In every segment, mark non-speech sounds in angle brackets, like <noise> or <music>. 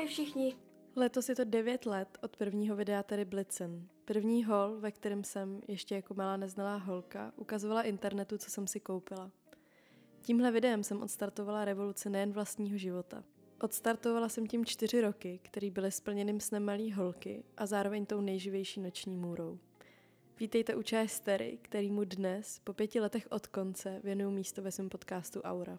Ahoj všichni. Letos je to 9 let od prvního videa tedy Blitzen. První hol, ve kterém jsem ještě jako malá neznalá holka ukazovala internetu, co jsem si koupila. Tímhle videem jsem odstartovala revoluce nejen vlastního života. Odstartovala jsem tím čtyři roky, který byly splněným snem malý holky a zároveň tou nejživější noční můrou. Vítejte u Čaje který mu dnes, po pěti letech od konce, věnuju místo ve svém podcastu Aura.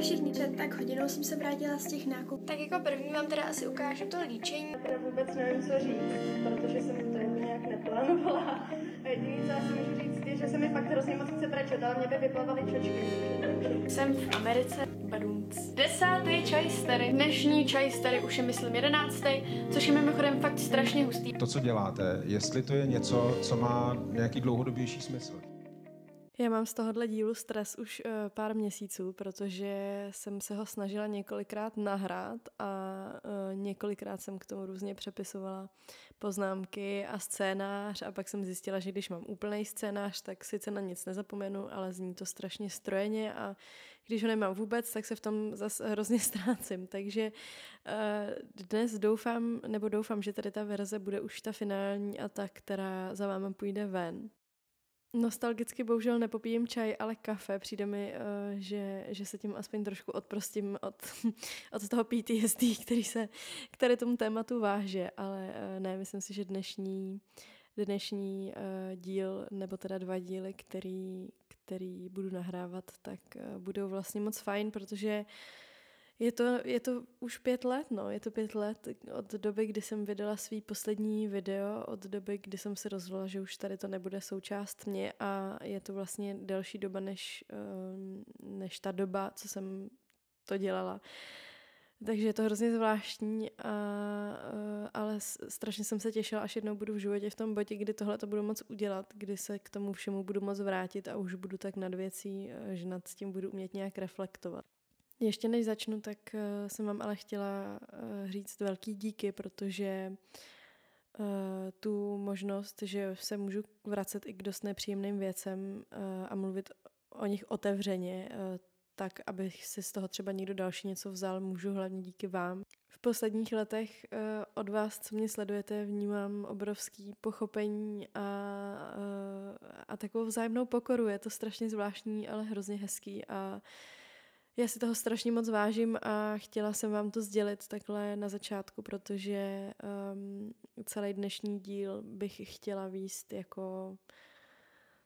Ahoj všichni, před tak hodinou jsem se vrátila z těch nákupů. Tak jako první vám teda asi ukážu to líčení. Teda vůbec nevím, co říct, protože jsem to nějak neplánovala. A jediný, co já si můžu říct, je, že se mi fakt hrozně moc chce brečet, ale mě by vyplavaly čočky. Jsem v Americe, Badunc. Desátý čajstery. Dnešní čajstery už je myslím jedenáctý, což je mimochodem fakt strašně hustý. To, co děláte, jestli to je něco, co má nějaký dlouhodobější smysl. Já mám z tohohle dílu stres už uh, pár měsíců, protože jsem se ho snažila několikrát nahrát a uh, několikrát jsem k tomu různě přepisovala poznámky a scénář a pak jsem zjistila, že když mám úplný scénář, tak sice na nic nezapomenu, ale zní to strašně strojeně a když ho nemám vůbec, tak se v tom zase hrozně <laughs> ztrácím. Takže uh, dnes doufám, nebo doufám, že tady ta verze bude už ta finální a ta, která za váma půjde ven. Nostalgicky bohužel nepopijím čaj, ale kafe. Přijde mi, uh, že, že se tím aspoň trošku odprostím od, <laughs> od toho PTSD, který se, který tomu tématu váže, ale uh, ne, myslím si, že dnešní, dnešní uh, díl, nebo teda dva díly, který, který budu nahrávat, tak budou vlastně moc fajn, protože uh, je to, je to už pět let, no, je to pět let od doby, kdy jsem vydala svý poslední video, od doby, kdy jsem se rozhodla, že už tady to nebude součást mě a je to vlastně delší doba, než, ehm, než ta doba, co jsem to dělala. Takže je to hrozně zvláštní, a, eh, ale strašně jsem se těšila, až jednou budu v životě v tom bodě, kdy tohle to budu moc udělat, kdy se k tomu všemu budu moc vrátit a už budu tak nad věcí, eh, že nad tím budu umět nějak reflektovat. Ještě než začnu, tak uh, jsem vám ale chtěla uh, říct velký díky, protože uh, tu možnost, že se můžu vracet i k dost nepříjemným věcem a mluvit o nich otevřeně, tak, abych si z toho třeba někdo další něco vzal, můžu hlavně díky vám. V posledních letech od vás, co mě sledujete, vnímám obrovský pochopení a, a takovou vzájemnou pokoru. Je to strašně zvláštní, ale hrozně hezký a uh, já si toho strašně moc vážím a chtěla jsem vám to sdělit takhle na začátku, protože um, celý dnešní díl bych chtěla výst jako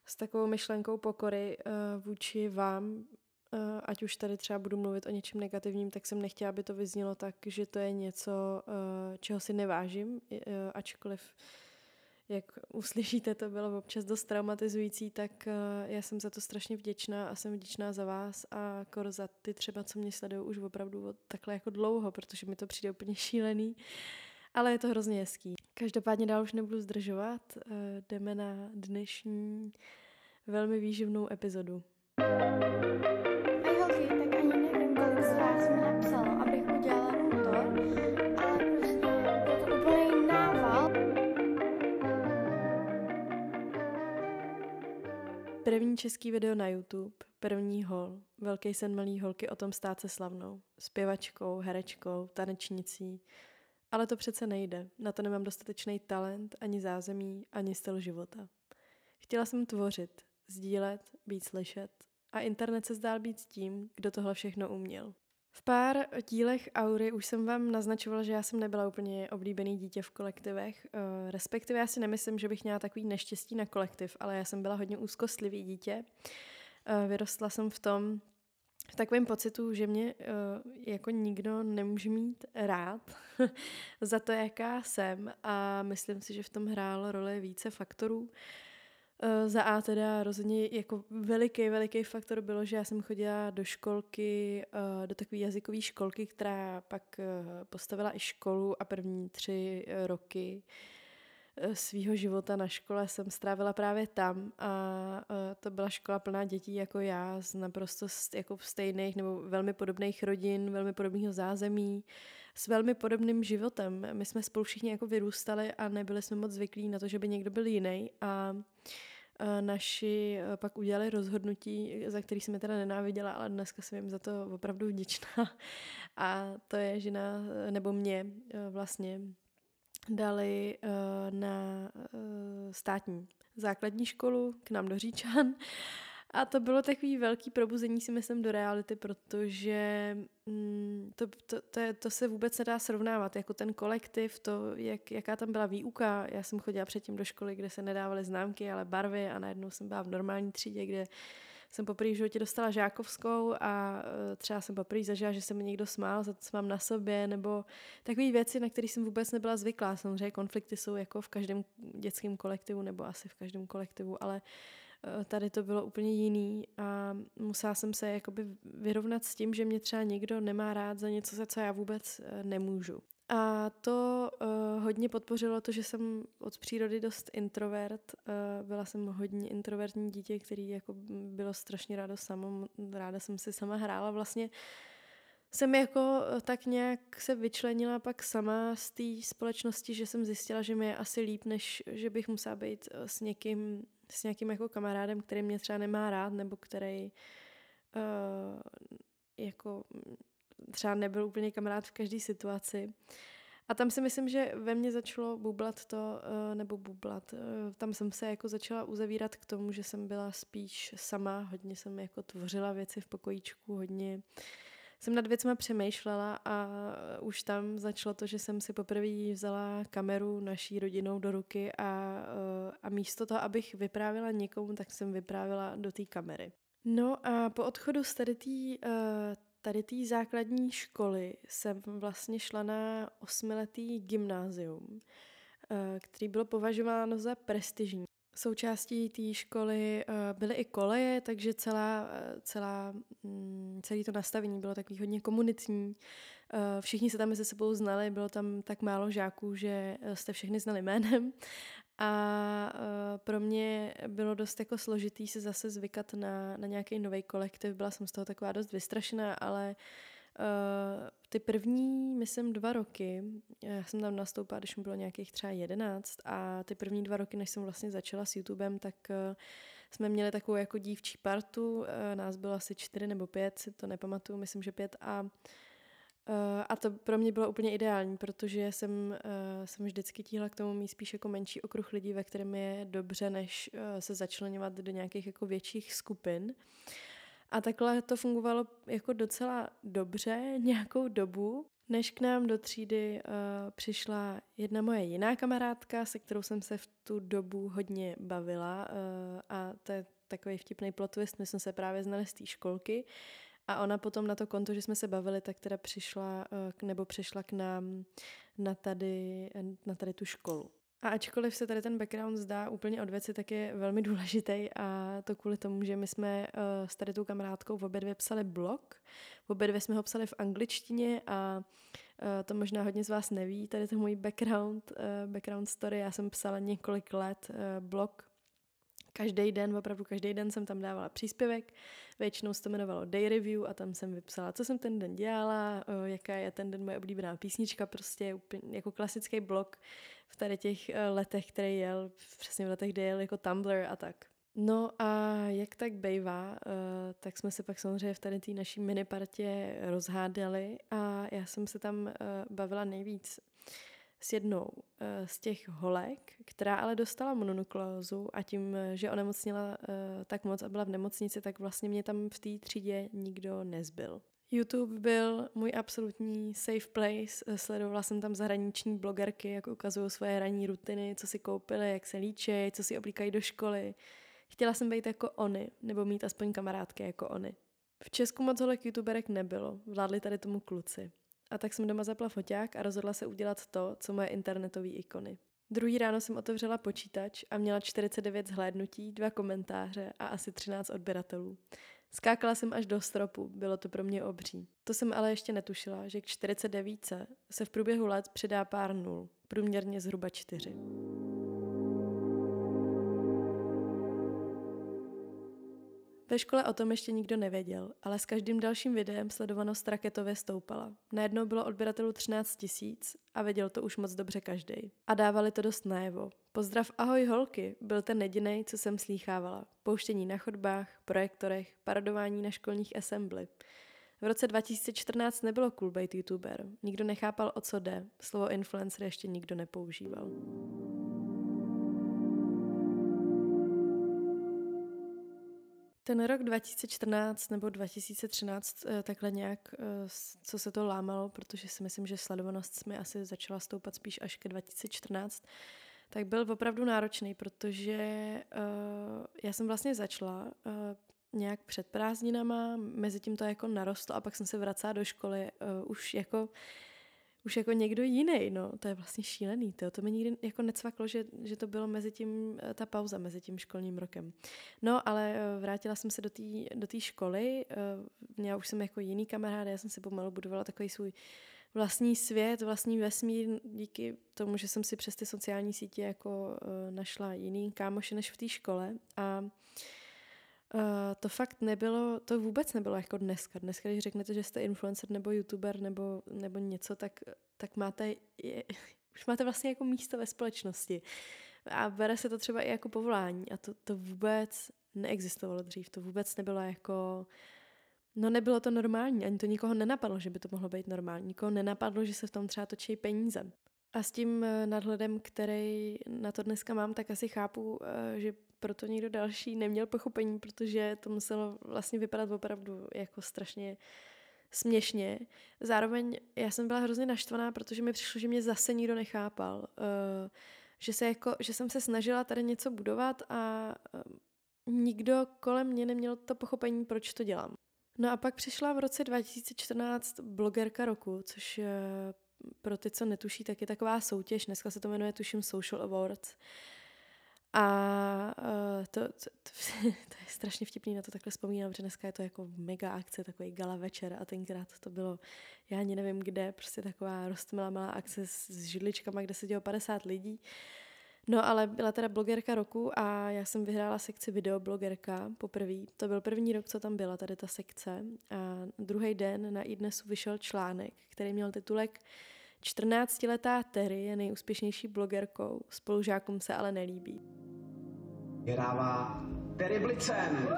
s takovou myšlenkou pokory uh, vůči vám, uh, ať už tady třeba budu mluvit o něčem negativním, tak jsem nechtěla, aby to vyznělo tak, že to je něco, uh, čeho si nevážím, ačkoliv jak uslyšíte, to bylo občas dost traumatizující, tak eh, já jsem za to strašně vděčná a jsem vděčná za vás a kor za ty třeba, co mě sledují už opravdu od takhle jako dlouho, protože mi to přijde úplně šílený. Ale je to hrozně hezký. Každopádně dál už nebudu zdržovat. Eh, jdeme na dnešní velmi výživnou epizodu. První český video na YouTube, první hol, velký sen malý holky o tom stát se slavnou, zpěvačkou, herečkou, tanečnicí. Ale to přece nejde, na to nemám dostatečný talent, ani zázemí, ani styl života. Chtěla jsem tvořit, sdílet, být slyšet a internet se zdál být tím, kdo tohle všechno uměl. V pár dílech Aury už jsem vám naznačovala, že já jsem nebyla úplně oblíbený dítě v kolektivech. Eh, respektive já si nemyslím, že bych měla takový neštěstí na kolektiv, ale já jsem byla hodně úzkostlivý dítě. Eh, vyrostla jsem v tom, v takovém pocitu, že mě uh, jako nikdo nemůže mít rád <laughs> za to, jaká jsem a myslím si, že v tom hrálo roli více faktorů. Uh, za A teda rozhodně jako veliký, veliký faktor bylo, že já jsem chodila do školky, uh, do takové jazykové školky, která pak uh, postavila i školu a první tři roky svýho života na škole jsem strávila právě tam a to byla škola plná dětí jako já z naprosto jako stejných nebo velmi podobných rodin, velmi podobného zázemí, s velmi podobným životem. My jsme spolu všichni jako vyrůstali a nebyli jsme moc zvyklí na to, že by někdo byl jiný a eh, naši eh, pak udělali rozhodnutí, za který jsem je teda nenáviděla, ale dneska jsem jim za to opravdu vděčná. <laughs> A to je, že na, nebo mě vlastně dali na státní základní školu k nám do Říčan a to bylo takový velký probuzení si myslím do reality, protože mm, to, to, to, je, to se vůbec nedá srovnávat. Jako ten kolektiv, to, jak, jaká tam byla výuka. Já jsem chodila předtím do školy, kde se nedávaly známky, ale barvy a najednou jsem byla v normální třídě, kde jsem poprvé v životě dostala žákovskou a e, třeba jsem poprvé zažila, že se mi někdo smál za to, co mám na sobě, nebo takové věci, na které jsem vůbec nebyla zvyklá. Samozřejmě konflikty jsou jako v každém dětském kolektivu, nebo asi v každém kolektivu, ale Eh, tady to bylo úplně jiný a musela jsem se jakoby vyrovnat s tím, že mě třeba někdo nemá rád za něco, za co já vůbec eh, nemůžu. A to uh, hodně podpořilo to, že jsem od přírody dost introvert. Uh, byla jsem hodně introvertní dítě, který jako bylo strašně rádo samo. Ráda jsem si sama hrála. Vlastně jsem jako tak nějak se vyčlenila pak sama z té společnosti, že jsem zjistila, že mi je asi líp, než že bych musela být s někým s nějakým jako kamarádem, který mě třeba nemá rád, nebo který uh, jako třeba nebyl úplně kamarád v každé situaci. A tam si myslím, že ve mně začalo bublat to, uh, nebo bublat, uh, tam jsem se jako začala uzavírat k tomu, že jsem byla spíš sama, hodně jsem jako tvořila věci v pokojíčku, hodně jsem nad věcma přemýšlela a už tam začalo to, že jsem si poprvé vzala kameru naší rodinou do ruky a, eh, a místo toho, abych vyprávěla někomu, tak jsem vyprávěla do té kamery. No a po odchodu z tady té eh, tady té základní školy jsem vlastně šla na osmiletý gymnázium, eh, který bylo považováno za prestižní. Součástí té školy uh, byly i koleje, takže celá, uh, celá, um, celé to nastavení bylo takový hodně komunitní. Všichni se tam mezi sebou znali, bylo tam tak málo žáků, že jste všechny znali jménem. A uh, pro mě bylo dost jako složitý se zase zvykat na, na nějaký nový kolektiv. Byla jsem z toho taková dost vystrašená, ale Uh, ty první, myslím, dva roky, já jsem tam nastoupila, když mi bylo nějakých třeba jedenáct a ty první dva roky, než jsem vlastně začala s YouTubem, tak uh, jsme měli takovou jako dívčí partu, uh, nás bylo asi čtyři nebo pět, si to nepamatuju, myslím, že pět a uh, a to pro mě bylo úplně ideální, protože jsem, uh, jsem vždycky tíhla k tomu mít spíš jako menší okruh lidí, ve kterém je dobře, než uh, se začlenovat do nějakých jako větších skupin. Uh, a takhle to fungovalo jako docela dobře <laughs> nějakou dobu, než k nám do třídy uh, přišla jedna moje jiná kamarádka, se kterou jsem se v tu dobu hodně bavila uh, a to je takový vtipný plot twist, my jsme se právě znali z té školky a ona potom na to konto, že jsme se bavili, tak teda přišla uh, nebo přišla k nám na tady, na tady tu školu. A ačkoliv se tady ten background zdá úplně od věci, tak je velmi důležitý a to kvůli tomu, že my jsme uh, s tady tou kamarádkou v obě dvě psali blog, v obě dvě jsme ho psali v angličtině a uh, to možná hodně z vás neví, tady to můj background, uh, background story, já jsem psala několik let blog každý den, opravdu každý den jsem tam dávala příspěvek, většinou se to jmenovalo Day Review a tam jsem vypsala, co jsem ten den dělala, jaká je ten den moje oblíbená písnička, prostě úplně jako klasický blog v tady těch letech, který jel, přesně v letech, kde jel jako Tumblr a tak. No a jak tak bejvá, tak jsme se pak samozřejmě v tady té naší minipartě rozhádali a já jsem se tam bavila nejvíc s jednou uh, z těch holek, která ale dostala mononukleózu a tím, že onemocnila uh, tak moc a byla v nemocnici, tak vlastně mě tam v té třídě nikdo nezbyl. YouTube byl můj absolutní safe place. Eh, sledovala jsem tam zahraniční blogerky, jak ukazují svoje ranní rutiny, co si koupili, jak se líčí, co si oblíkají do školy. Chtěla jsem být jako oni, nebo mít aspoň kamarádky jako oni. V Česku moc holek youtuberek nebylo, vládli tady tomu kluci. A tak jsem doma zapla foťák a rozhodla se udělat to, co moje internetové ikony. Druhý ráno jsem otevřela počítač a měla 49 zhlédnutí, dva komentáře a asi 13 odběratelů. Skákala jsem až do stropu, bylo to pro mě obří. To jsem ale ještě netušila, že k 49 se v průběhu let přidá pár nul, průměrně zhruba 4. Ve škole o tom ještě nikdo nevěděl, ale s každým dalším videem sledovanost raketově stoupala. Najednou bylo odběratelů 13 tisíc a věděl to už moc dobře každý. A dávali to dost najevo. Pozdrav ahoj holky, byl ten jediný, co jsem slýchávala. Pouštění na chodbách, projektorech, parodování na školních assembly. V roce 2014 nebylo cool být youtuber. Nikdo nechápal, o co jde. Slovo influencer ještě nikdo nepoužíval. Ten rok 2014 nebo 2013 eh, takhle nějak, eh, co se to lámalo, protože si myslím, že sledovanost mi asi začala stoupat spíš až ke 2014, tak byl opravdu náročný, protože uh, já jsem vlastně začala nějak před prázdninama, mezi tím to jako narostlo a pak jsem se vracela do školy už jako už jako někdo jiný, no, to je vlastně šílený, to, to mi nikdy jako necvaklo, že, že to bylo mezi tím, ta pauza mezi tím školním rokem. No, ale vrátila jsem se do té do tý školy, já už jsem jako jiný kamarád, já jsem si pomalu budovala takový svůj vlastní svět, vlastní vesmír díky tomu, že jsem si přes ty sociální sítě jako uh, našla jiný kámoše než v té škole a uh, to fakt nebylo, to vůbec nebylo jako dneska. Dneska, když řeknete, že jste influencer nebo youtuber nebo, nebo něco, tak, tak máte, je, <laughs> už máte vlastně jako místo ve společnosti. A bere se to třeba i jako povolání a to, to vůbec neexistovalo dřív. To vůbec nebylo jako No nebylo to normální, ani to nikoho nenapadlo, že by to mohlo být normální. Nikoho nenapadlo, že se v tom třeba točí peníze. A s tím eh, nadhledem, který na to dneska mám, tak asi chápu, eh, že proto někdo další neměl pochopení, protože to muselo vlastně vypadat opravdu jako strašně směšně. Zároveň já jsem byla hrozně naštvaná, protože mi přišlo, že mě zase nikdo nechápal. Eh, že, se jako, že jsem se snažila tady něco budovat a nikdo kolem mě neměl to pochopení, proč to dělám. No a pak přišla v roce 2014 blogerka roku, což pro ty, co netuší, tak je taková soutěž. Dneska se to jmenuje, tuším, Social Awards. A uh, to, to, to, <laughs> to je strašně vtipný na to takhle vzpomínám, protože dneska je to jako mega akce, takový gala večer a tenkrát to bylo, já ani nevím kde, prostě taková roztmilá malá akce s, s židličkama, kde se dělo 50 lidí. No ale byla teda blogerka roku a já jsem vyhrála sekci videoblogerka poprvé. To byl první rok, co tam byla tady ta sekce. A druhý den na iDnesu vyšel článek, který měl titulek 14-letá Terry je nejúspěšnější blogerkou, spolužákům se ale nelíbí. Vyhrává Terry Blitzen.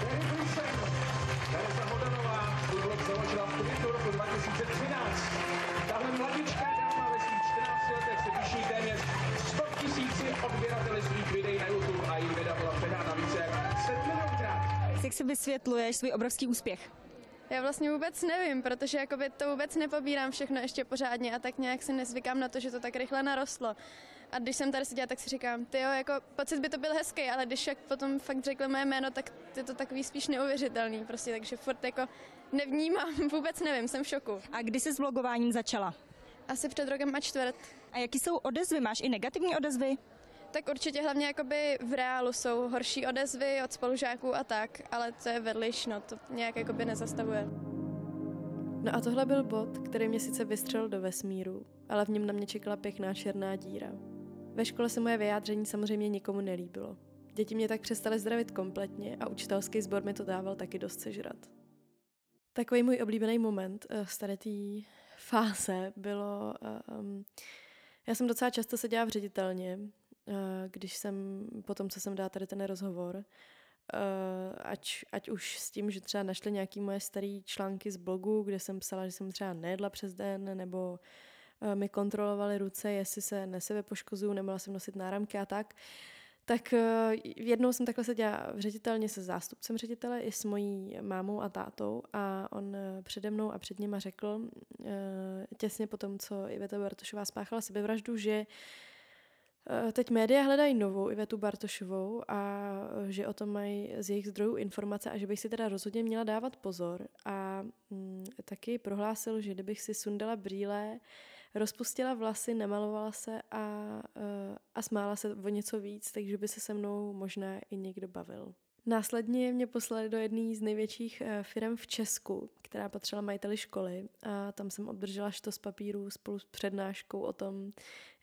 Terry Blitzen. Teresa Hodanová svůj blog založila v květnu roku 2013. Tahle mladička odběrateli svých videí na YouTube a její videa byla předána více jak 7 milionkrát. Jak si vysvětluješ svůj obrovský úspěch? Já vlastně vůbec nevím, protože jakoby to vůbec nepobírám všechno ještě pořádně a tak nějak si nezvykám na to, že to tak rychle narostlo. A když jsem tady seděla, tak si říkám, ty jo, jako pocit by to byl hezký, ale když jak potom fakt řekl moje jméno, tak je to takový spíš neuvěřitelný prostě, takže furt jako nevnímám, <laughs> vůbec nevím, jsem v šoku. A kdy jsi s vlogováním začala? Asi před rokem a čtvrt. A jaký jsou odezvy? Máš i negativní odezvy? Tak určitě hlavně jakoby v reálu jsou horší odezvy od spolužáků a tak, ale to je vedliš, no to nějak jakoby nezastavuje. No a tohle byl bod, který mě sice vystřelil do vesmíru, ale v něm na mě čekala pěkná černá díra. Ve škole se moje vyjádření samozřejmě nikomu nelíbilo. Děti mě tak přestaly zdravit kompletně a učitelský sbor mi to dával taky dost sežrat. Takový můj oblíbený moment uh, z tady té fáze bylo... Um, já jsem docela často seděla v ředitelně Eh, když jsem, po tom, co jsem dala tady ten rozhovor, eh, ať, ať už s tím, že třeba našli nějaké moje staré články z blogu, kde jsem psala, že jsem třeba nejedla přes den, nebo eh, mi kontrolovali ruce, jestli se nesebe poškozuju, nemohla jsem nosit náramky a tak, tak jednou jsem takhle seděla v ředitelně se zástupcem ředitele i s mojí mámou a tátou a on přede mnou a před nima řekl těsně po tom, co Iveta Bartošová spáchala sebevraždu, že Eh, teď média hledají novou Ivetu Bartošovou a eh, že o tom mají z jejich zdrojů informace a že bych si teda rozhodně měla dávat pozor. A mm, taky prohlásil, že kdybych si sundala brýle, rozpustila vlasy, nemalovala se a, uh, a smála se o něco víc, takže by se se mnou možná i někdo bavil. Následně mě poslali do jedné z největších uh, firm v Česku, která patřila majiteli školy a tam jsem obdržela štos papírů spolu s přednáškou o tom,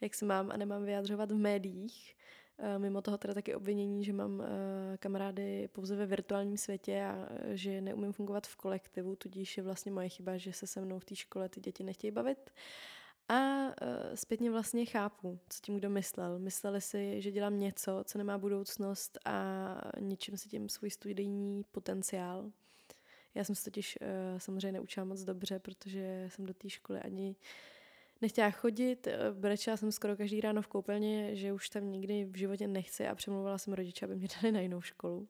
jak se mám a nemám vyjadřovat v médiích. Eh, mimo toho teda taky obvinění, že mám eh, kamarády pouze ve virtuálním světě a eh, že neumím fungovat v kolektivu, tudíž je vlastně moje chyba, že se se mnou v té škole ty děti nechtějí bavit. A uh, zpětně vlastně chápu, co tím kdo myslel. Mysleli si, že dělám něco, co nemá budoucnost a ničím si tím svůj studijní potenciál. Já jsem se totiž uh, samozřejmě neučila moc dobře, protože jsem do té školy ani nechtěla chodit. Brečela jsem skoro každý ráno v koupelně, že už tam nikdy v životě nechci a přemluvala jsem rodiče, aby mě dali na jinou školu.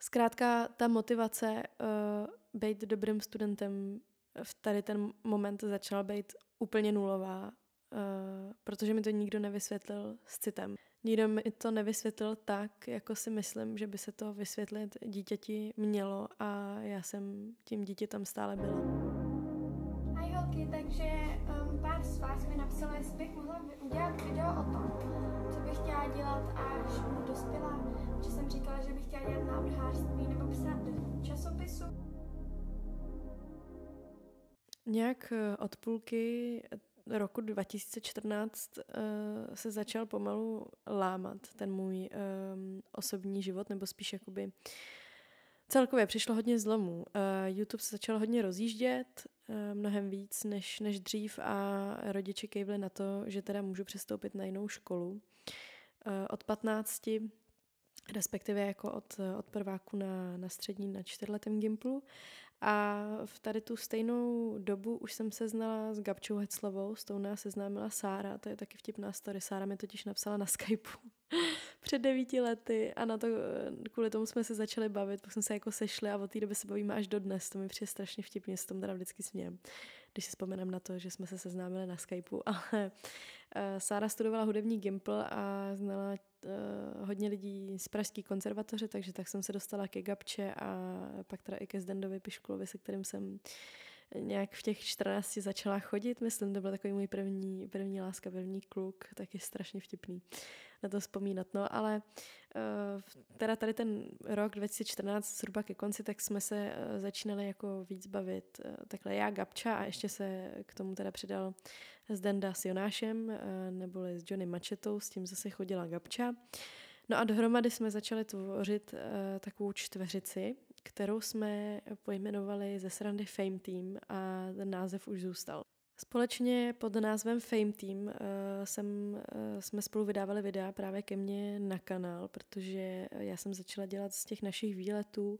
Zkrátka ta motivace uh, být dobrým studentem v tady ten moment začala být úplně nulová, uh, protože mi to nikdo nevysvětlil s citem. Nikdo mi to nevysvětlil tak, jako si myslím, že by se to vysvětlit dítěti mělo a já jsem tím dítětem stále byla. Ahoj holky, takže um, pár z vás mi napsalo, jestli bych mohla udělat video o tom, co bych chtěla dělat, až budu dospělá. Že jsem říkala, že bych chtěla dělat návrhářství nebo psát časopisu. Nějak eh, od půlky roku 2014 uh, eh, se začal pomalu lámat ten můj um, osobní život, nebo spíš jakoby celkově přišlo hodně zlomů. YouTube se začal hodně rozjíždět, mnohem víc než, než dřív a rodiče kejvli na to, že teda můžu přestoupit na jinou školu. Od 15 respektive jako od, od prváku na, na střední na čtyřletém Gimplu a v tady tu stejnou dobu už jsem se znala s Gabčou Heclovou, s tou nás seznámila Sára, to je taky vtipná story. Sára mi totiž napsala na Skypeu <laughs> před devíti lety a na to, kvůli tomu jsme se začali bavit, pak jsme se jako sešli a od té doby se bavíme až do dnes. To mi přijde strašně vtipně, s tom teda vždycky smějem, když si vzpomenám na to, že jsme se seznámili na Skypeu. <laughs> Ale uh, Sára studovala hudební Gimple a znala uh, hodně lidí z Pražské konzervatoře, takže tak jsem se dostala ke Gabče a pak teda i ke Zdendovi Piškulovi, se kterým jsem nějak v těch 14 začala chodit, myslím, to byl takový můj první, první láska, první kluk, taky strašně vtipný na to vzpomínat. No ale uh, teda tady ten rok 2014 zhruba ke konci, tak jsme se uh, začínali jako víc bavit. Takhle já, Gabča a ještě se k tomu teda přidal Zdenda s Jonášem, uh, neboli s Johnny Mačetou, s tím zase chodila Gabča. No a dohromady jsme začali tvořit uh, takovou čtveřici, kterou jsme pojmenovali ze srandy Fame Team a ten název už zůstal. Společně pod názvem Fame Team uh, jsem, uh, jsme spolu vydávali videa právě ke mně na kanál, protože já jsem začala dělat z těch našich výletů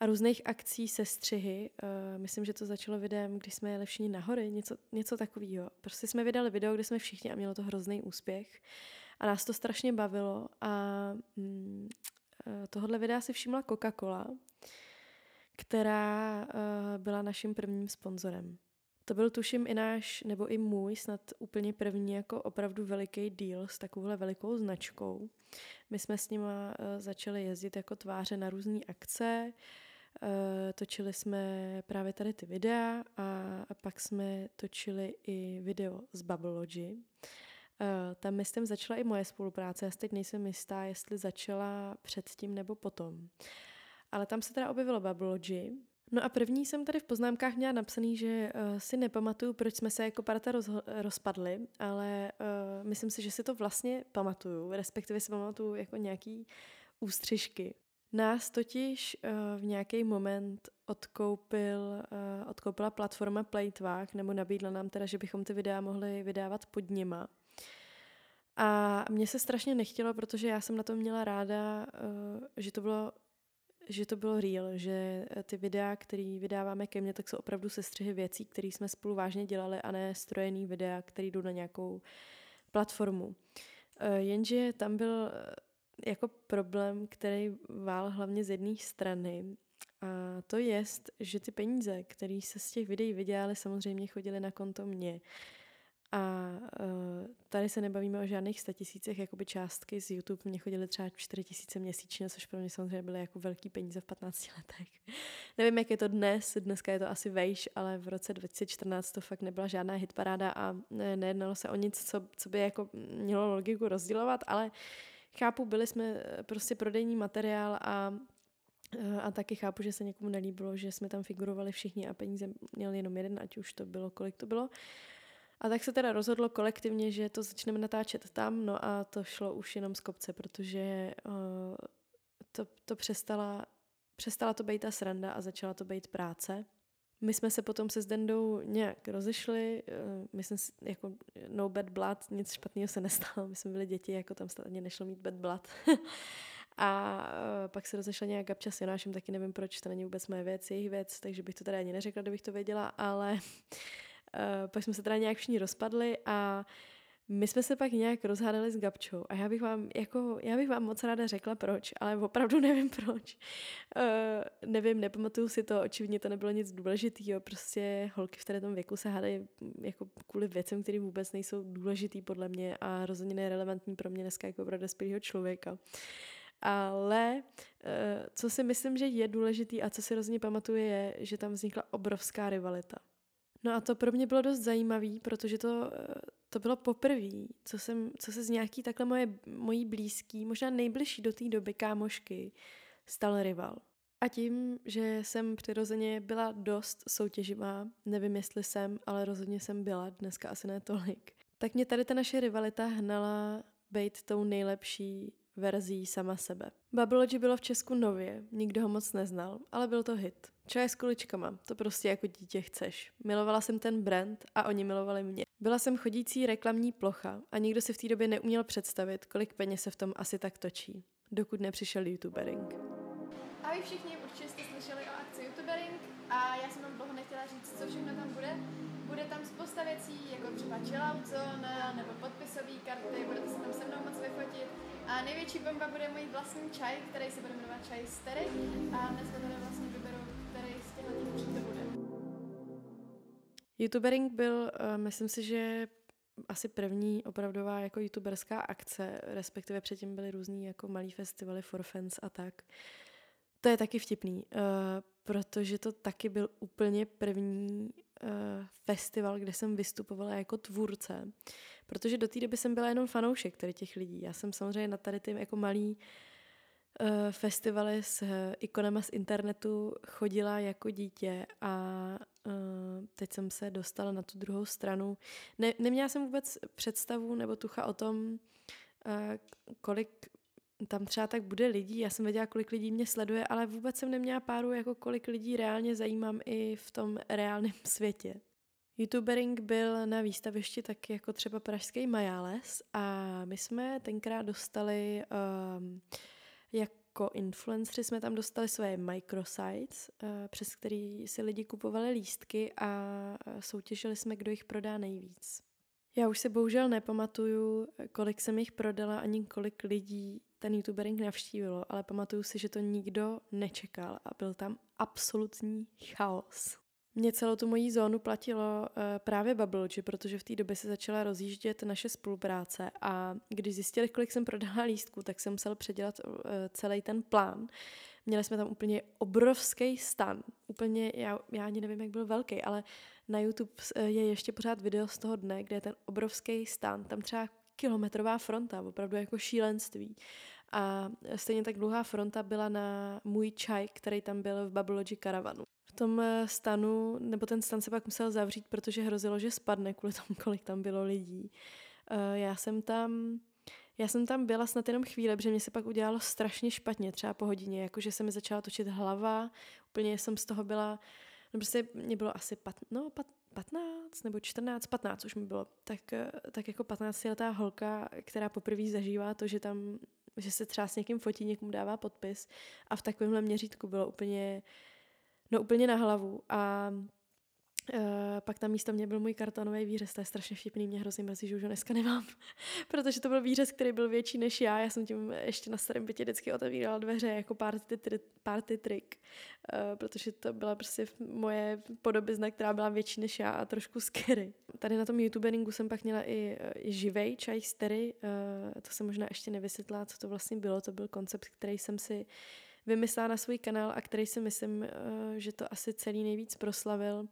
a různých akcí se střihy. Uh, myslím, že to začalo videem, když jsme jeli všichni nahory, něco, něco takového. Prostě jsme vydali video, kde jsme všichni a mělo to hrozný úspěch. A nás to strašně bavilo a mm, tohle videa si všimla Coca-Cola, která uh, byla naším prvním sponzorem. To byl tuším i náš, nebo i můj, snad úplně první jako opravdu veliký deal s takovouhle velikou značkou. My jsme s nima začali jezdit jako tváře na různé akce, uh, točili jsme právě tady ty videa a, a pak jsme točili i video z Bubblelogy. Uh, tam myslím začala i moje spolupráce, já teď nejsem jistá, jestli začala předtím nebo potom. Ale tam se teda objevilo Bubblelogy, No a první jsem tady v poznámkách měla napsaný, že uh, si nepamatuju, proč jsme se jako parta roz, rozpadli, ale uh, myslím si, že si to vlastně pamatuju, respektive si pamatuju jako nějaký ústřižky. Nás totiž uh, v nějaký moment odkoupil, uh, odkoupila platforma Playtvák, nebo nabídla nám teda, že bychom ty videa mohli vydávat pod nima. A mně se strašně nechtělo, protože já jsem na to měla ráda, uh, že to bylo že to bylo real, že eh, ty videa, které vydáváme ke mně, tak jsou opravdu sestřihy věcí, které jsme spolu vážně dělali a ne strojený videa, které jdou na nějakou platformu. Eh, jenže tam byl eh, jako problém, který vál hlavně z jedné strany, a to je, že ty peníze, které se z těch videí vydělaly, samozřejmě chodily na konto mě. A uh, tady se nebavíme o žádných statisícech, jakoby částky z YouTube mě chodily třeba 4 tisíce měsíčně, což pro mě samozřejmě byly jako velký peníze v 15 <laughs> letech. Nevím, jak je to dnes, dneska je to asi vejš, ale v roce 2014 to fakt nebyla žádná hitparáda a ne, nejednalo se o nic, co, co by jako mělo logiku rozdělovat, ale chápu, byli jsme eh, prostě prodejní materiál a eh, a taky chápu, že se někomu nelíbilo, že jsme tam figurovali všichni a peníze měl jenom jeden, ať už to bylo, kolik to bylo. A tak se teda rozhodlo kolektivně, že to začneme natáčet tam, no a to šlo už jenom z kopce, protože uh, to, to přestala, přestala to být ta sranda a začala to být práce. My jsme se potom se Zdendou nějak rozešli, uh, myslím si, jako no bad blood, nic špatného se nestalo, my jsme byli děti, jako tam stejně nešlo mít bad blood. <laughs> A uh, pak se rozešla nějak Gabča s Jonášem, taky nevím proč, to není vůbec moje věc, jejich věc, takže bych to teda ani neřekla, kdybych to věděla, ale uh, <laughs> pak jsme se teda nějak všichni rozpadli a my jsme se pak nějak rozhádali s Gabčou a já bych vám, jako, já bych vám moc ráda řekla proč, ale opravdu <laughs> nevím proč. Uh, nevím, nepamatuju si to, očividně to nebylo nic důležitého, prostě holky v tom věku se hádají jako kvůli věcem, které vůbec nejsou důležitý podle mě a rozhodně nerelevantní pro mě dneska jako pro dospělého člověka. Ale eh, co si myslím, že je důležitý a co si rozhodně pamatuje, je, že tam vznikla obrovská rivalita. No a to pro mě bylo dost zajímavé, protože to, eh, to bylo poprvé, co, jsem, co se z nějaký takhle moje, mojí blízký, možná nejbližší do té doby kámošky, stal rival. A tím, že jsem přirozeně byla dost soutěživá, nevím jestli jsem, ale rozhodně jsem byla, dneska asi ne tolik, tak mě tady ta naše rivalita hnala být tou nejlepší verzí sama sebe. Babylogy bylo v Česku nově, nikdo ho moc neznal, ale byl to hit. Čaje s kuličkama, to prostě jako dítě chceš. Milovala jsem ten brand a oni milovali mě. Byla jsem chodící reklamní plocha a nikdo si v té době neuměl představit, kolik peněz se v tom asi tak točí, dokud nepřišel youtubering. A vy všichni určitě jste slyšeli o akci youtubering a já jsem vám dlouho nechtěla říct, co všechno tam bude, bude tam spousta věcí, jako třeba chillout zone, nebo podpisové karty, budete se tam se mnou moc vyfotit. A největší bomba bude můj vlastní čaj, který se bude jmenovat čaj Stery. A dneska tady vlastně Youtubering byl, uh, myslím si, že asi první opravdová jako youtuberská akce, respektive předtím byly různý jako malý festivaly for fans a tak. To je taky vtipný, uh, protože to taky byl úplně první uh, festival, kde jsem vystupovala jako tvůrce. Protože do té doby jsem byla jenom fanoušek tady těch lidí. Já jsem samozřejmě na tady ty jako malý uh, festivaly s uh, ikonama z internetu chodila jako dítě a uh, teď jsem se dostala na tu druhou stranu. Ne, neměla jsem vůbec představu nebo tucha o tom, kolik tam třeba tak bude lidí, já jsem věděla, kolik lidí mě sleduje, ale vůbec jsem neměla páru, jako kolik lidí reálně zajímám i v tom reálném <laughs> světě. YouTubering byl na výstavišti taky jako třeba pražský Majales a my jsme tenkrát dostali um, jako influenceri jsme tam dostali své microsites, uh, přes který si lidi kupovali lístky a soutěžili jsme, kdo jich prodá nejvíc. Já už se bohužel nepamatuju, kolik jsem jich prodala, ani kolik lidí ten youtubering navštívilo, ale pamatuju si, že to nikdo nečekal a byl tam absolutní chaos. Mě celou tu mojí zónu platilo uh, právě Bubblegy, protože v té době se začala rozjíždět naše spolupráce a když zjistili, kolik jsem prodala lístku, tak jsem musel předělat uh, celý ten plán. Měli jsme tam úplně obrovský stan. Úplně, já, já ani nevím, jak byl velký, ale na YouTube je ještě pořád video z toho dne, kde je ten obrovský stan. Tam třeba kilometrová fronta, opravdu jako šílenství. A stejně tak dlouhá fronta byla na můj čaj, který tam byl v Babylogy karavanu. Tom eh, stanu, nebo ten stan se pak musel zavřít, protože hrozilo, že spadne kvůli tomu, kolik tam bylo lidí. Eh, já jsem tam já jsem tam byla snad jenom chvíli, protože mě se pak udělalo strašně špatně, třeba po hodině, jakože se mi začala točit hlava, úplně jsem z toho byla, no prostě mě bylo asi pat, no, pat, 15 nebo 14, 15 už mi bylo, tak, eh, tak jako 15 letá holka, která poprvé zažívá to, že tam, že se třeba s někým fotí, někomu dává podpis a v takovémhle měřítku bylo úplně, no úplně na hlavu. A Uh, pak tam místo mě byl můj kartonový výřez, to je strašně vtipný, mě hrozně mrzí, že už ho dneska nemám, <laughs> protože to byl výřez, který byl větší než já, já jsem tím ještě na starém bytě vždycky otevírala dveře jako party, tri, party trick, uh, protože to byla prostě moje podobizna, která byla větší než já a trošku scary. Tady na tom youtuberingu jsem pak měla i, i živej čaj stery, uh, to jsem možná ještě nevysvětlila, co to vlastně bylo, to byl koncept, který jsem si vymyslela na svůj kanál a který si myslím, že to asi celý nejvíc proslavil.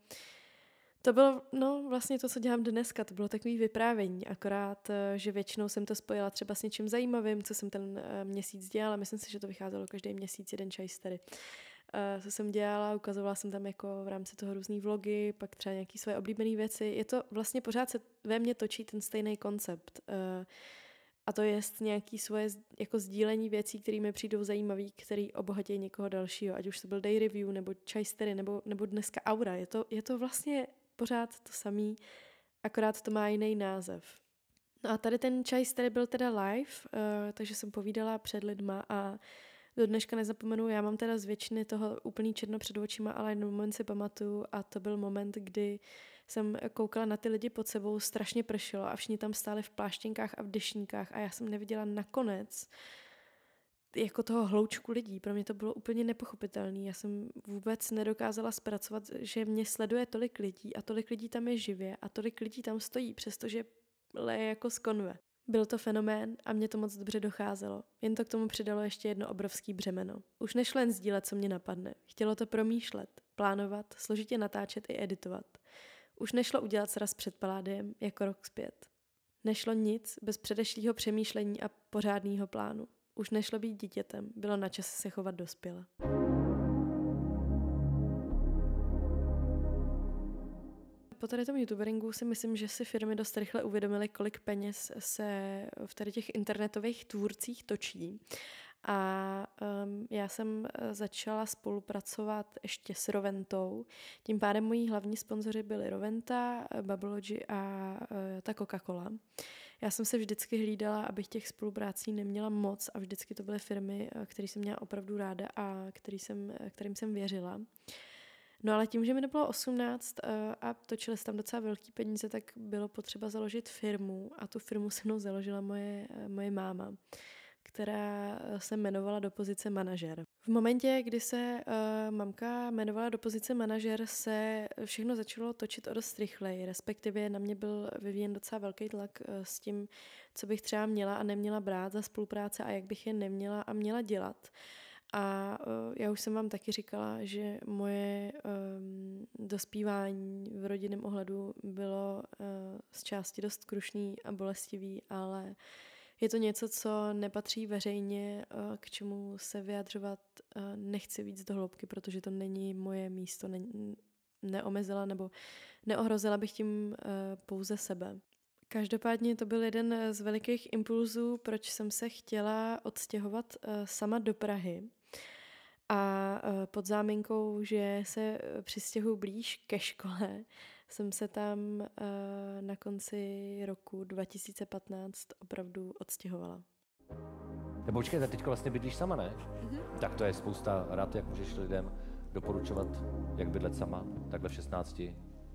To bylo no, vlastně to, co dělám dneska. To bylo takový vyprávění, akorát, eh, že většinou jsem to spojila třeba s něčím zajímavým, co jsem ten eh, měsíc dělala. Myslím si, že to vycházelo každý měsíc jeden čaj tady. Uh, co jsem dělala, ukazovala jsem tam jako v rámci toho různý vlogy, pak třeba nějaké své oblíbené věci. Je to vlastně pořád se ve mně točí ten stejný koncept. A to je nějaký svoje jako sdílení věcí, které mi přijdou zajímavé, které obohatí někoho dalšího, ať už to byl day review, nebo čajstery, nebo, nebo dneska aura. Je to, je to vlastně pořád to samý, akorát to má jiný název. No a tady ten čaj byl teda live, uh, takže jsem povídala před lidma a do dneška nezapomenu, já mám teda z většiny toho úplný černo před očima, ale jeden moment si pamatuju a to byl moment, kdy jsem koukala na ty lidi pod sebou, strašně pršelo a všichni tam stáli v pláštěnkách a v dešníkách a já jsem neviděla nakonec jako toho hloučku lidí. Pro mě to bylo úplně nepochopitelné. Já jsem vůbec nedokázala zpracovat, že mě sleduje tolik lidí a tolik lidí tam je živě a tolik lidí tam stojí, přestože leje jako z konve. Byl to fenomén a mě to moc dobře docházelo. Jen to k tomu přidalo ještě jedno obrovský břemeno. Už nešlo jen sdílet, co mě napadne. Chtělo to promýšlet, plánovat, složitě natáčet i editovat. Už nešlo udělat sraz před paládiem jako rok zpět. Nešlo nic bez předešlého přemýšlení a pořádného plánu. Už nešlo být dítětem, bylo na čase se chovat dospěle. Tady tom youtuberingu si myslím, že si firmy dost rychle uvědomily, kolik peněz se v tady těch internetových tvůrcích točí. A um, já jsem eh, začala spolupracovat ještě s Roventou. Tím pádem moji hlavní sponzoři byli Roventa, eh, Babblogy a uh, ta Coca-Cola. Já jsem se vždycky hlídala, abych těch spoluprácí neměla moc a vždycky to byly firmy, které jsem měla opravdu ráda a který jsem, kterým jsem věřila. No ale tím, že mi nebylo 18 uh, a točili se tam docela velký peníze, tak bylo potřeba založit firmu a tu firmu se mnou založila moje, uh, moje máma která se jmenovala do pozice manažer. V momentě, kdy se uh, mamka jmenovala do pozice manažer, se všechno začalo točit o dost rychleji, respektive na mě byl vyvíjen docela velký tlak uh, s tím, co bych třeba měla a neměla brát za spolupráce a jak bych je neměla a měla dělat. A uh, já už jsem vám taky říkala, že moje um, dospívání v rodinném ohledu bylo uh, z části dost krušný a bolestivý, ale je to něco, co nepatří veřejně, uh, k čemu se vyjadřovat uh, nechci víc do hloubky, protože to není moje místo, ne, neomezila nebo neohrozila bych tím uh, pouze sebe. Každopádně to byl jeden z velikých impulzů, proč jsem se chtěla odstěhovat sama do Prahy a e, pod záminkou, že se e, přistěhuji blíž ke škole, <laughs> jsem se tam e, na konci roku 2015 opravdu odstěhovala. Nebo počkejte, teď vlastně bydlíš sama, ne? Mm-hmm. Tak to je spousta rad, jak můžeš lidem doporučovat, jak bydlet sama, takhle v 16.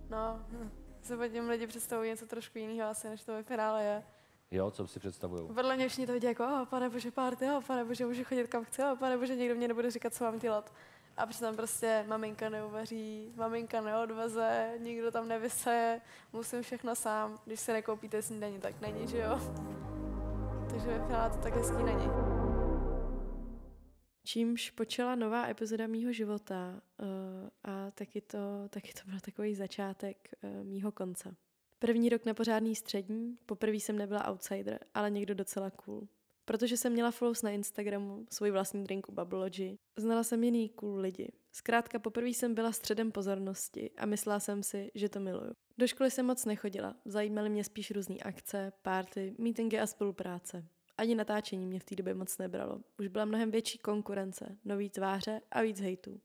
No, hm. se pod tím lidi představují něco trošku jiného asi, než to ve finále je. Jo, co si představují? Vedle mě všichni to vidí jako, oh, pane bože, party, oh, pane bože, můžu chodit kam chci, oh, pane bože, nikdo mě nebude říkat, co mám dělat. A přitom prostě maminka neuvaří, maminka neodveze, nikdo tam nevysaje, musím všechno sám. Když se nekoupíte snídaní, tak není, že jo? Takže ve finále to tak hezký není. Čímž počala nová epizoda mýho života uh, a taky to, taky to byl takový začátek uh, mýho konce. První rok na pořádný střední, poprvé jsem nebyla outsider, ale někdo docela cool. Protože jsem měla follows na Instagramu, svůj vlastní drink u Babblogy, znala jsem jiný cool lidi. Zkrátka poprvé jsem byla středem pozornosti a myslela jsem si, že to miluju. Do školy jsem moc nechodila, zajímaly mě spíš různé akce, párty, meetingy a spolupráce. Ani natáčení mě v té době moc nebralo. Už byla mnohem větší konkurence, nový tváře a víc hejtů.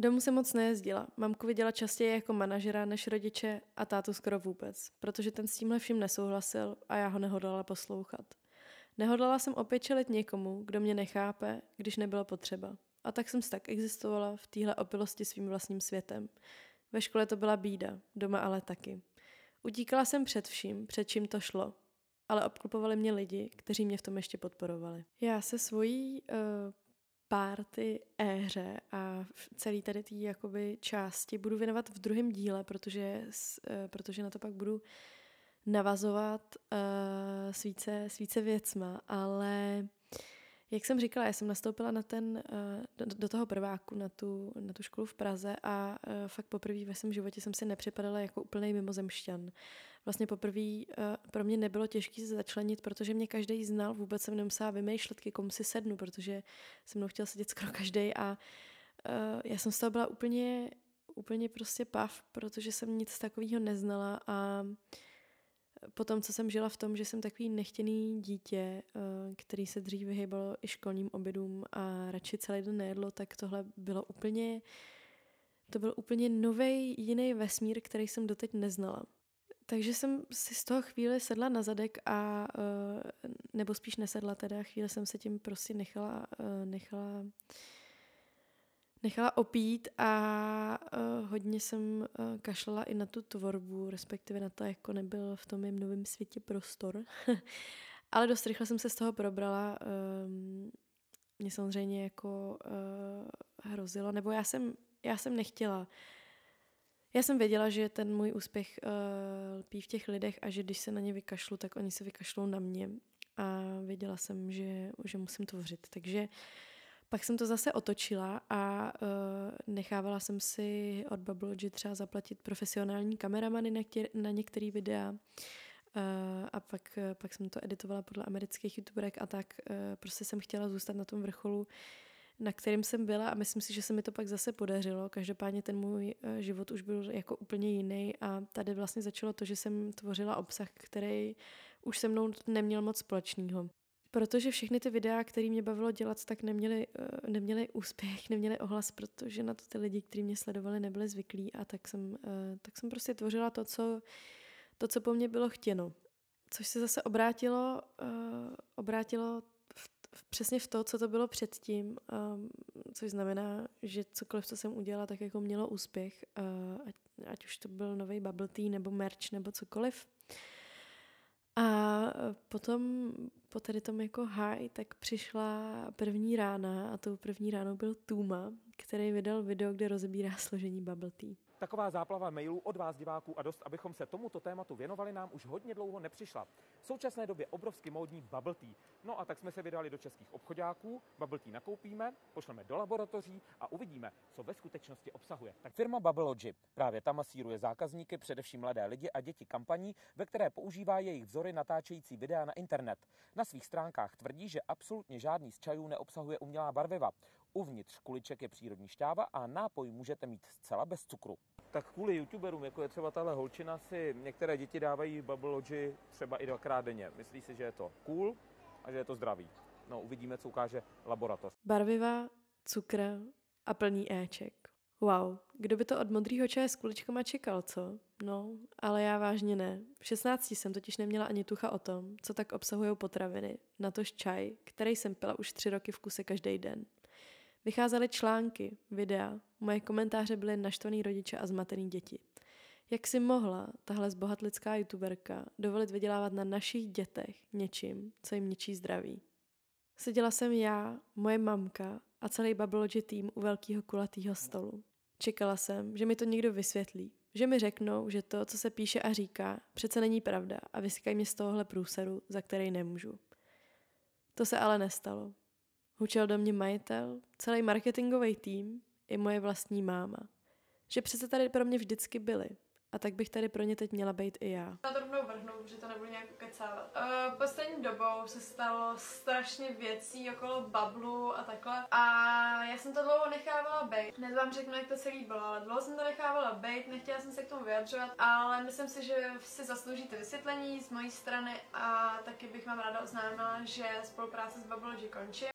Domů se moc nejezdila. Mamku viděla častěji jako manažera než rodiče a tátu skoro vůbec, protože ten s tímhle vším nesouhlasil a já ho nehodlala poslouchat. Nehodlala jsem opět čelit někomu, kdo mě nechápe, když nebylo potřeba. A tak jsem tak existovala v téhle opilosti svým vlastním světem. Ve škole to byla bída, doma ale taky. Utíkala jsem před vším, před čím to šlo, ale obklupovali mě lidi, kteří mě v tom ještě podporovali. Já se svojí uh, párty éře a celý tady té jakoby části budu věnovat v druhém díle, protože, uh, protože na to pak budu navazovat uh, s, více, s více věcma, ale jak jsem říkala, já jsem nastoupila na ten, uh, do, do toho prváku, na tu, na tu školu v Praze a uh, fakt poprvé ve svém životě jsem si nepřipadala jako úplný mimozemšťan vlastně poprvé uh, pro mě nebylo těžké se začlenit, protože mě každý znal, vůbec jsem nemusela vymýšlet, k komu si sednu, protože se mnou chtěl sedět skoro každý a uh, já jsem z toho byla úplně, úplně prostě pav, protože jsem nic takového neznala a po tom, co jsem žila v tom, že jsem takový nechtěný dítě, eh, který se dřív vyhýbalo i školním obědům a radši celý den nejedlo, tak tohle bylo úplně, to byl úplně nový jiný vesmír, který jsem doteď neznala. Takže jsem si z toho chvíli sedla na zadek a, eh, nebo spíš nesedla teda, chvíli jsem se tím prostě nechala, eh, nechala nechala opít a uh, hodně jsem uh, kašlala i na tu tvorbu, respektive na to, jako nebyl v tom mém novém světě prostor. <laughs> Ale dost rychle jsem se z toho probrala. Um, mě samozřejmě jako uh, hrozilo, nebo já jsem, já jsem nechtěla. Já jsem věděla, že ten můj úspěch uh, lpí v těch lidech a že když se na ně vykašlu, tak oni se vykašlou na mě. A věděla jsem, že, že musím tvořit. Takže uh, pak jsem to zase otočila a uh, nechávala jsem si od Babblogy třeba zaplatit profesionální kameramany na, na některé videa. Uh, a pak, uh, pak jsem to editovala podle amerických youtuberek a tak. Uh, prostě jsem chtěla zůstat na tom vrcholu, na kterým jsem byla a myslím si, že se mi to pak zase podařilo. Každopádně ten můj uh, život už byl jako úplně jiný a tady vlastně začalo to, že jsem tvořila obsah, který už se mnou neměl moc společného protože všechny ty videa, které mě bavilo dělat, tak neměly, uh, neměly úspěch, neměly ohlas, protože na to ty lidi, kteří mě sledovali, nebyli zvyklí a tak jsem, uh, tak jsem prostě tvořila to co, to, co po mně bylo chtěno. Což se zase obrátilo, obrátilo přesně v to, co to bylo předtím, um, což znamená, že cokoliv, co jsem udělala, tak jako mělo úspěch, uh, ať, ať už to byl nový bubble tea nebo merch nebo cokoliv. A potom po tady tom jako high, tak přišla první rána a tou první ránou byl Tuma, který vydal video, kde rozebírá složení bubble tea. Taková záplava mailů od vás diváků a dost, abychom se tomuto tématu věnovali, nám už hodně dlouho nepřišla. V současné době obrovsky módní bubble tea. No a tak jsme se vydali do českých obchodáků, bubble tea nakoupíme, pošleme do laboratoří a uvidíme, co ve skutečnosti obsahuje. Tak firma Bubblelogy právě tam masíruje zákazníky, především mladé lidi a děti kampaní, ve které používá jejich vzory natáčející videa na internet. Na svých stránkách tvrdí, že absolutně žádný z čajů neobsahuje umělá barviva. Uvnitř kuliček je přírodní šťáva a nápoj můžete mít zcela bez cukru. Tak kvůli youtuberům, jako je třeba tahle holčina, si některé děti dávají Bubblelogy třeba i dvakrát denně. Myslí si, že je to cool a že je to zdravý. No, uvidíme, co ukáže laboratoř. Barviva, cukr a plný éček. Wow, kdo by to od modrýho čaje s kuličkama čekal, co? No, ale já vážně ne. V 16 jsem totiž neměla ani tucha o tom, co tak obsahují potraviny, natož čaj, který jsem pila už tři roky v kuse každý den. Vycházely články, videa, moje komentáře byly naštvaný rodiče a zmatený děti. Jak si mohla tahle zbohatlická youtuberka dovolit vydělávat na našich dětech něčím, co jim ničí zdraví? Seděla jsem já, moje mamka a celý Babblogy tým u velkého kulatého stolu. Čekala jsem, že mi to někdo vysvětlí, že mi řeknou, že to, co se píše a říká, přece není pravda a vysykají mě z tohohle průseru, za který nemůžu. To se ale nestalo. Hučel do mě majitel, celý marketingový tým i moje vlastní máma. Že přece tady pro mě vždycky byli. A tak bych tady pro ně teď měla být i já. Na to rovnou vrhnu, že to nebudu nějak kecávat. Uh, poslední dobou se stalo strašně věcí okolo bablu a takhle. A já jsem to dlouho nechávala být. Hned vám řeknu, jak to celý bylo, ale dlouho jsem to nechávala být, nechtěla jsem se k tomu vyjadřovat, ale myslím si, že si zasloužíte vysvětlení z mojí strany a taky bych vám ráda oznámila, že spolupráce s Babblogy končí.